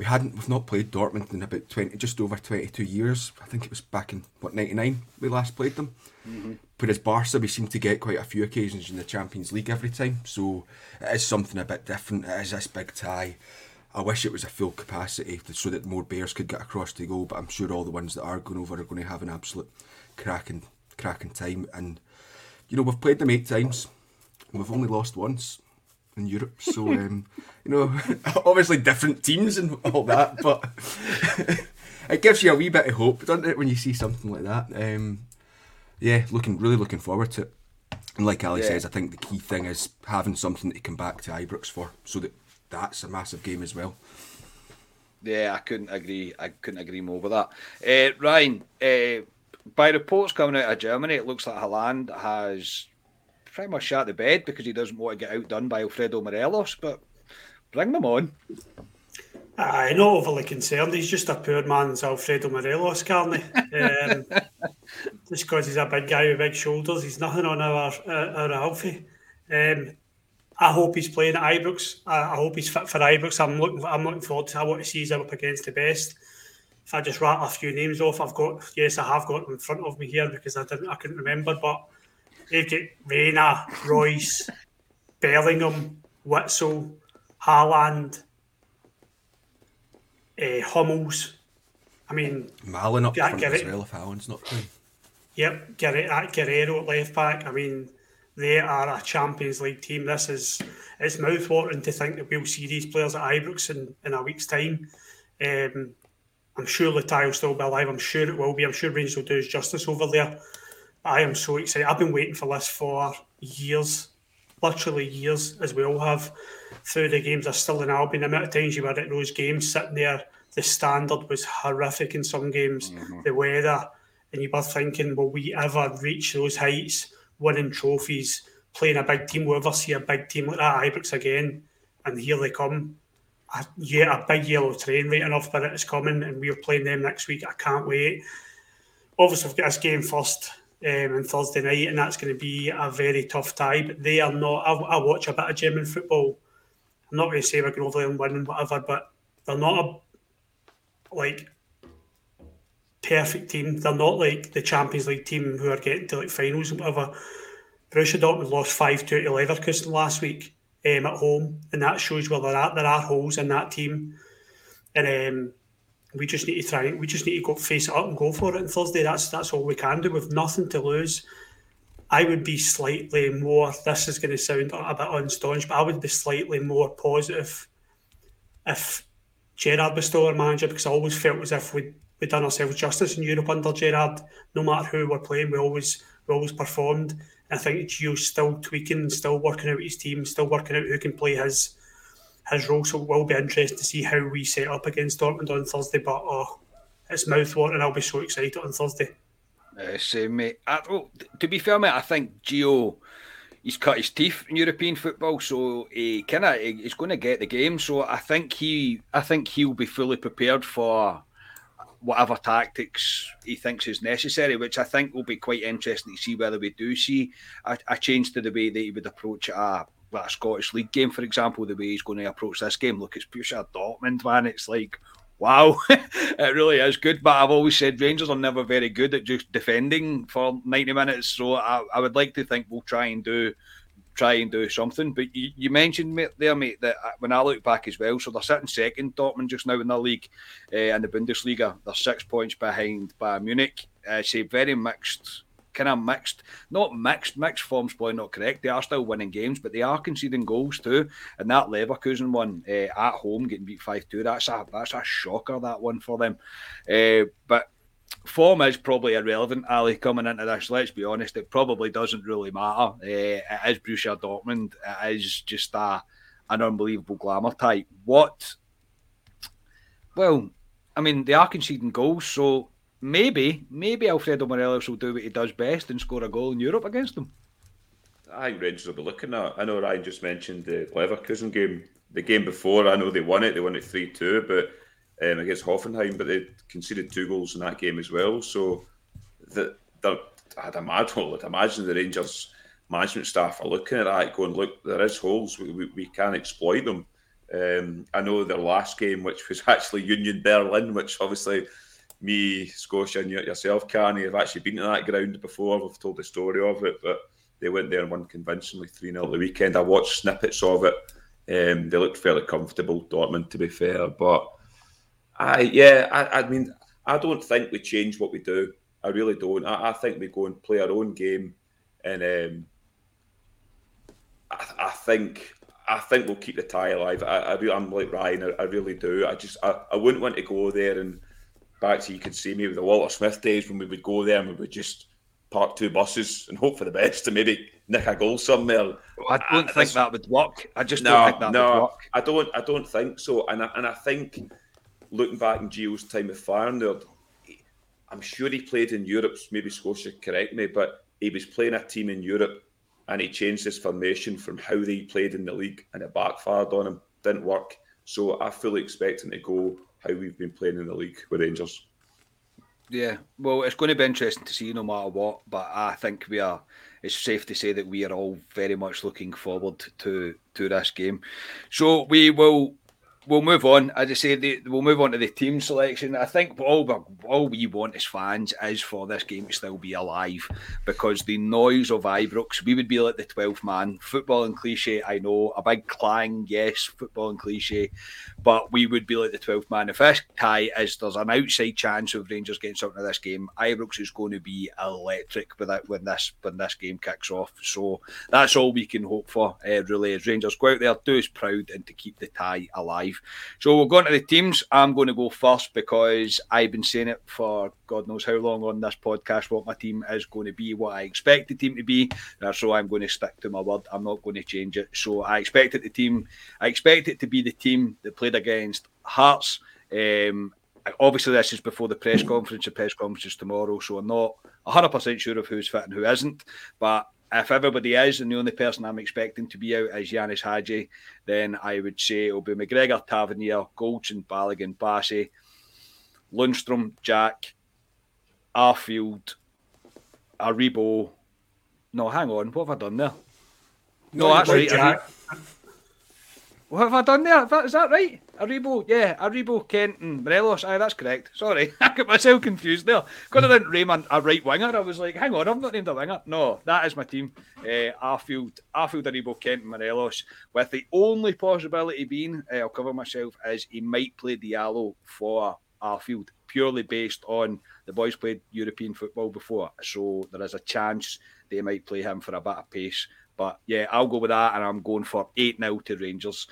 C: we hadn't we've not played Dortmund in about twenty just over twenty two years. I think it was back in what ninety nine we last played them. Mm-hmm. Whereas Barca we seem to get quite a few occasions in the Champions League every time. So it is something a bit different. It is this big tie. I wish it was a full capacity so that more Bears could get across the goal, but I'm sure all the ones that are going over are going to have an absolute cracking cracking time. And you know, we've played them eight times and we've only lost once in Europe. So, um, [laughs] you know, [laughs] obviously different teams and all that, but [laughs] it gives you a wee bit of hope, doesn't it, when you see something like that? Um, yeah, looking really looking forward to it. And like Ali yeah. says, I think the key thing is having something to come back to Ibrox for, so that that's a massive game as well.
A: Yeah, I couldn't agree. I couldn't agree more with that. Uh, Ryan, uh, by reports coming out of Germany, it looks like Holland has pretty much shot the bed because he doesn't want to get outdone by Alfredo Morelos. But bring them on.
D: I'm not overly concerned. He's just a poor man's Alfredo Morelos, can't he? Um, [laughs] just because he's a big guy with big shoulders, he's nothing on our our Alfie. Um, I hope he's playing at Ibrox. I, I, hope he's fit for Ibrox. I'm looking. I'm looking forward to. I want to see him up against the best. If I just rattle a few names off, I've got yes, I have got them in front of me here because I didn't. I couldn't remember, but they've got Reyna, Reus, Bellingham, Witsel, Haaland, uh, Hummels. I mean,
C: Malen up front as well if Haaland's not playing.
D: Yep, Guerreiro at left back. I mean, they are a Champions League team. This is it's mouthwatering to think that we'll see these players at Ibrox in, in a week's time. Um, I'm sure Letai will still be alive. I'm sure it will be. I'm sure Rangers will do his justice over there. I am so excited. I've been waiting for this for years, literally years, as we all have. Through the games, I Stirling Albion. The amount of times you were at those games sitting there, the standard was horrific in some games. Mm-hmm. The weather, and you were thinking, will we ever reach those heights, winning trophies, playing a big team? Will we ever see a big team like that Ibrox again? And here they come. A, yeah, a big yellow train right enough, but it's coming, and we're playing them next week. I can't wait. Obviously, we've got this game first um, on Thursday night, and that's going to be a very tough tie. But they are not. I, I watch a bit of German football. I'm not going to say we're going over and win and whatever, but they're not a like perfect team. They're not like the Champions League team who are getting to like finals and whatever. Borussia Dortmund lost five two to Leverkusen last week um, at home, and that shows where they're at. There are holes in that team, and um, we just need to try. We just need to go face it up and go for it on Thursday. That's that's all we can do. With nothing to lose, I would be slightly more. This is going to sound a bit unstaunch, but I would be slightly more positive if Gerrard was still our manager because I always felt as if we'd, we'd done ourselves justice in Europe under Gerrard. No matter who we're playing, we always we always performed. I think Gio's still tweaking, and still working out his team, still working out who can play his his role. So will be interesting to see how we set up against Dortmund on Thursday. But oh, it's mouthwatering. I'll be so excited on Thursday.
A: Uh, same, mate. I, oh, well, to be fair, mate, I think Gio, he's cut his teeth in European football, so eh, he kind of eh, he's going to get the game. So I think he, I think he'll be fully prepared for whatever tactics he thinks is necessary, which I think will be quite interesting to see whether we do see a, a change to the way that he would approach a ah, a Scottish League game, for example, the way he's going to approach this game. Look, it's Borussia Dortmund, man. It's like, wow, [laughs] it really is good. But I've always said Rangers are never very good at just defending for 90 minutes. So I, I would like to think we'll try and do try and do something. But you, you mentioned there, mate, that uh, when I look back as well, so they're sitting second, Dortmund just now in the league uh, and the Bundesliga. They're six points behind Bayern Munich. Uh, say very mixed kind of mixed, not mixed, mixed form's probably not correct. They are still winning games, but they are conceding goals too. And that Leverkusen one uh, at home getting beat 5 2, that's a, that's a shocker, that one for them. Uh, but form is probably irrelevant, Ali, coming into this. Let's be honest, it probably doesn't really matter. Uh, it is Borussia Dortmund, it is just a, an unbelievable glamour type. What well, I mean, they are conceding goals, so maybe, maybe Alfredo Morelos will do what he does best and score a goal in Europe against them.
B: I think Rangers will be looking at. I know Ryan just mentioned the Leverkusen game, the game before. I know they won it. They won it three two, but um, against Hoffenheim, but they conceded two goals in that game as well. So the I'd imagine, I'd imagine the Rangers management staff are looking at that, going, look, there is holes. We, we, we can exploit them. Um, I know their last game, which was [laughs] actually Union Berlin, which obviously me, Scotia, and yourself, Carney, have actually been to that ground before. We've told the story of it, but they went there and won convincingly 3 0 the weekend. I watched snippets of it. Um, they looked fairly comfortable, Dortmund, to be fair. But I, yeah, I, I mean, I don't think we change what we do. I really don't. I, I think we go and play our own game, and um, I, I, think I think we'll keep the tie alive. I, I am like Ryan. I, I, really do. I just I, I wouldn't want to go there and back to you could see me with the Walter Smith days when we would go there and we would just park two buses and hope for the best and maybe nick a goal somewhere.
A: I don't think that would work. I just no, don't think that no, would work.
B: I don't. I don't think so. And I, and I think looking back in Gio's time with Feyenoord, I'm sure he played in Europe. Maybe Scotia correct me, but he was playing a team in Europe and he changed his formation from how they played in the league and it backfired on him. Didn't work. So I fully expect him to go how we've been playing in the league with Rangers.
A: Yeah, well, it's going to be interesting to see no matter what, but I think we are. It's safe to say that we are all very much looking forward to to this game. So we will we'll move on. As I say, we'll move on to the team selection. I think all we, all we want as fans is for this game to still be alive because the noise of Ibrox, we would be like the 12th man. Football and cliche, I know. A big clang, yes, football and cliche. But we would be like the 12th man. If this tie is there's an outside chance of Rangers getting something of this game, Ibrox is going to be electric with it when this when this game kicks off. So that's all we can hope for, uh, really, as Rangers go out there, do us proud and to keep the tie alive. So we're going to the teams. I'm going to go first because I've been saying it for God knows how long on this podcast what my team is going to be, what I expect the team to be. So I'm going to stick to my word. I'm not going to change it. So I expect it the team. I expect it to be the team that played against Hearts. Um, obviously, this is before the press conference. The press conference is tomorrow, so I'm not 100% sure of who's fit and who isn't. But if everybody is and the only person I'm expecting to be out is Ianis Hagi, then I would say it'll be McGregor, Tavernier, Goldson, Balogun, Bassey, Lundstram, Jack, Arfield, Aribo. No, hang on. What have I done there? No, no that's right. Jack. What have I done there? Is that right? Aribo, yeah, Aribo, Kenton, Morelos. Aye, that's correct. Sorry, [laughs] I got myself confused there. Because I didn't a, right winger. I was like, hang on, I've not named a winger. No, that is my team. Uh, Arfield, Arfield, Aribo, Kenton, Morelos. With the only possibility being, uh, I'll cover myself, is he might play Diallo for Arfield, purely based on the boys played European football before. So there is a chance they might play him for a bit of pace. But yeah, I'll go with that, and I'm going for 8 0 to Rangers.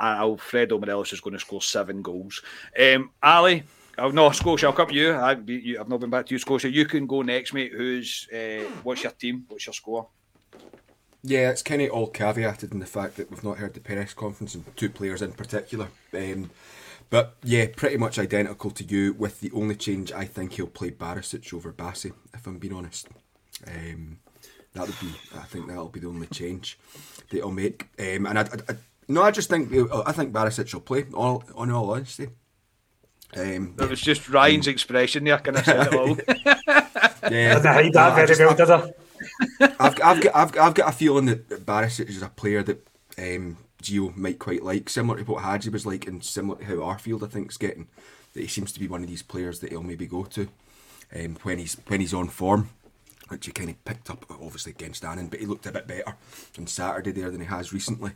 A: Alfredo Morelos is going to score seven goals. Um, Ali, oh, no, Scotia, I'll come to you. I. I've not been back to you, Scotia. You can go next, mate. Who's uh, what's your team? What's your score?
C: Yeah, it's kind of all caveated in the fact that we've not heard the press conference and two players in particular. Um, but yeah, pretty much identical to you, with the only change I think he'll play Barisic over Bassey, if I'm being honest. Um, that would be, I think that'll be the only change that he'll make. Um, and I, I, I, no, I just think I think Barisic will play. All on all honesty.
A: Um, that was just Ryan's um, expression there. Can I say it all? [laughs]
D: yeah, I hide that very well, did I?
C: I've, I've, got, I've, I've got a feeling that Barisic is a player that um, Gio might quite like, similar to what Hagi was like, and similar to how Arfield I think is getting. That he seems to be one of these players that he'll maybe go to um, when he's when he's on form which he kind of picked up obviously against Annan, but he looked a bit better on Saturday there than he has recently.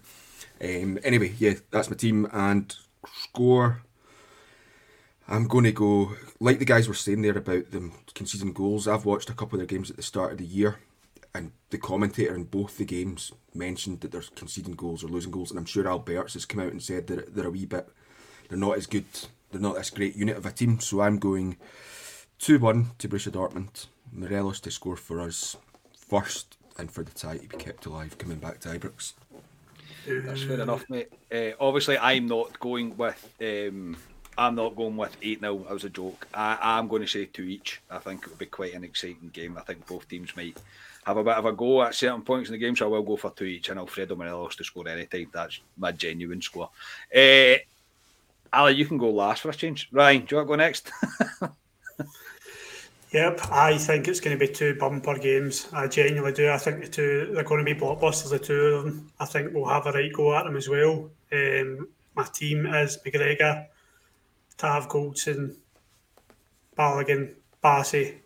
C: Um, anyway, yeah, that's my team and score. I'm going to go like the guys were saying there about them conceding goals. I've watched a couple of their games at the start of the year, and the commentator in both the games mentioned that they're conceding goals or losing goals, and I'm sure Alberts has come out and said that they're a wee bit, they're not as good, they're not this great unit of a team. So I'm going two one to Borussia Dortmund. Morelos to score for us first and for the tie to be kept alive coming back to Ibrox.
A: That's fair enough, mate. Uh, obviously, I'm not going with um, I'm not going with 8 0 as a joke. I, am going to say two each. I think it will be quite an exciting game. I think both teams might have a bit of a go at certain points in the game, so I will go for two each and Alfredo Morelos to score any time. That's my genuine score. Uh, Ali, you can go last for a change. Ryan, do you want to go next? [laughs]
D: Yep, I think it's going to be two bumper games. I genuinely do. I think the two they're going to be blockbusters. The two of them. I think we'll have a right go at them as well. Um, my team is McGregor, Tav Goldson, Balogun, Bassey,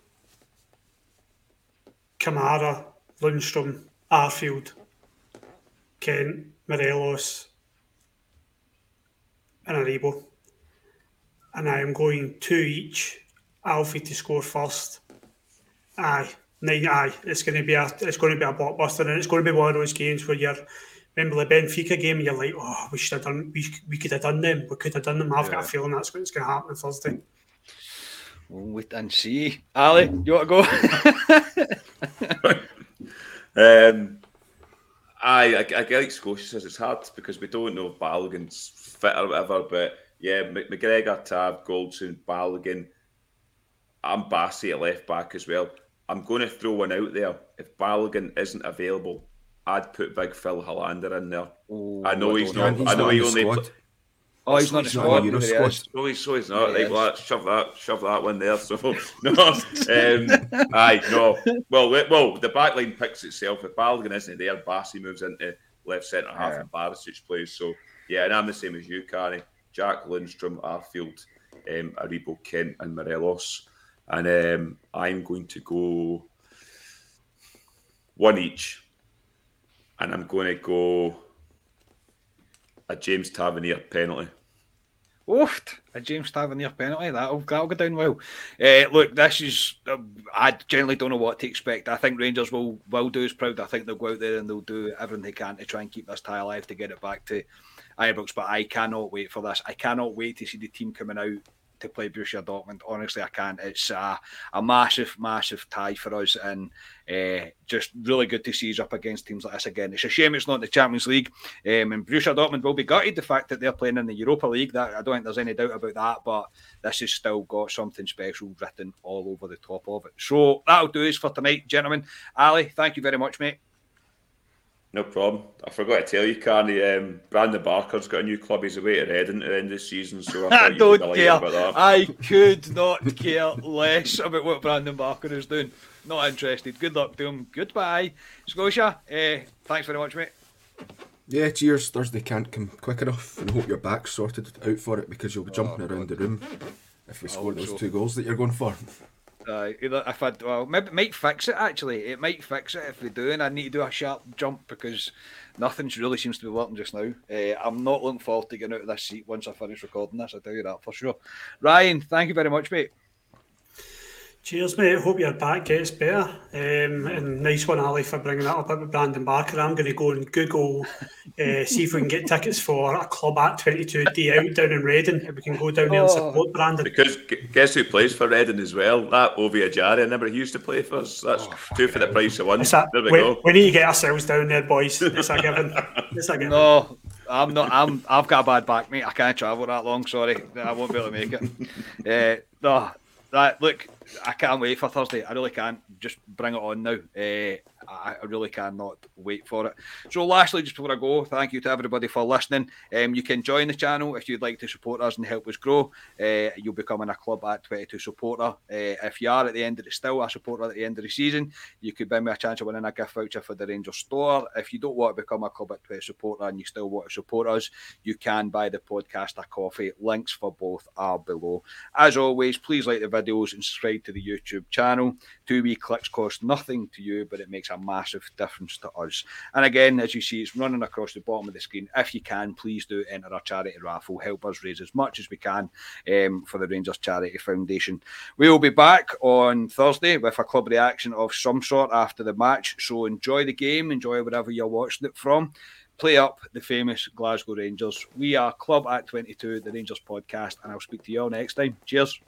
D: Kamara, Lundstram, Arfield, Kent, Morelos, and Aribo. And I am going two each Alfie to score first. Aye, nine. Aye, it's going to be a it's going to be a blockbuster, and it's going to be one of those games where you're. Remember the Benfica game? You're like, oh, we should have done. We, we could have done them. We could have done them. I've yeah. got a feeling that's what's going to happen on Thursday.
A: We'll wait and see. Ali, you want to
B: go? [laughs] um, I, I, I get like Scotia says it's hard because we don't know if Balogun's fit or whatever, but yeah, McGregor, Tav, Goldson, Balogun, I'm Bassey at left back as well. I'm going to throw one out there. If Balogun isn't available, I'd put Big Phil Helander in there. Ooh, I know he's not. He's I know he only. Pl-
A: oh, he's not in the squad.
B: Not. So he's, so he's not. Yeah, right, well, shove that, shove that one there. [laughs] So no, um, aye, no. Well, well, the back line picks itself. If Balogun isn't there, Bassey moves into left centre half, yeah. and Barisic plays. So yeah, and I'm the same as you, Carney. Jack Lundstram, Arfield, um, Aribo, Kent, and Morelos and um, I'm going to go one each, and I'm going to go a James Tavernier penalty.
A: Oofed, a James Tavernier penalty. That'll, that'll go down well. Uh, look, this is. Uh, I generally don't know what to expect. I think Rangers will will do us proud. I think they'll go out there and they'll do everything they can to try and keep this tie alive to get it back to Ibrox. But I cannot wait for this. I cannot wait to see the team coming out to play Borussia Dortmund. Honestly, I can't. It's a, a massive, massive tie for us, and uh, just really good to see us up against teams like this again. It's a shame it's not the Champions League, um, and Borussia Dortmund will be gutted the fact that they're playing in the Europa League. That I don't think there's any doubt about that, but this has still got something special written all over the top of it. So that'll do us for tonight, gentlemen. Ali, thank you very much, mate.
B: No problem. I forgot to tell you, Carney. Um, Brandon Barker's got a new club. He's away to Reading at the end of the season, so I, [laughs]
A: I don't care. I could not care less about what Brandon Barker is doing. Not interested. Good luck to him. Goodbye, Scotia. Uh, thanks very much, mate.
C: Yeah, cheers. Thursday can't come quick enough, and hope your back's sorted out for it because you'll be jumping oh, around God. the room if we score those so. two goals that you're going for.
A: Uh, if I well, maybe might fix it. Actually, it might fix it if we do, and I need to do a sharp jump because nothing really seems to be working just now. Uh, I'm not looking forward to getting out of this seat once I finish recording this. I tell you that for sure. Ryan, thank you very much, mate.
D: Cheers, mate. Hope your back gets better. Um, and nice one, Ali, for bringing that up about Brandon Barker. I'm going to go and Google, uh, see if we can get tickets for a club at 22 D out down in Reading. If we can go down there and oh. support Brandon.
B: Because guess who plays for Reading as well? That Ovie Ejaria. I never used to play for us. That's oh, two for the price of one. A, there we, we, go.
D: We need to get ourselves down there, boys. It's a given. It's a given.
A: No. I'm not. I'm. I've got a bad back, mate. I can't travel that long. Sorry, I won't be able to make it. Uh, [laughs] no, that look. I can't wait for Thursday. I really can't. Just bring it on now. Uh, I, really cannot wait for it. So, lastly, just before I go, thank you to everybody for listening. Um, you can join the channel if you'd like to support us and help us grow. Uh, you'll become a club at 22 supporter. Uh, if you are at the end of the still a supporter at the end of the season, you could win me a chance of winning a gift voucher for the Rangers store. If you don't want to become a club at 22 supporter and you still want to support us, you can buy the podcast a coffee. Links for both are below. As always, please like the videos and subscribe to the YouTube channel. Two wee clicks cost nothing to you, but it makes a massive difference to us. And again, as you see, it's running across the bottom of the screen. If you can, please do enter our charity raffle. Help us raise as much as we can um, for the Rangers Charity Foundation. We will be back on Thursday with a club reaction of some sort after the match. So enjoy the game, enjoy wherever you're watching it from play up the famous Glasgow Rangers. We are Club at 22, the Rangers podcast, and I'll speak to you all next time. Cheers.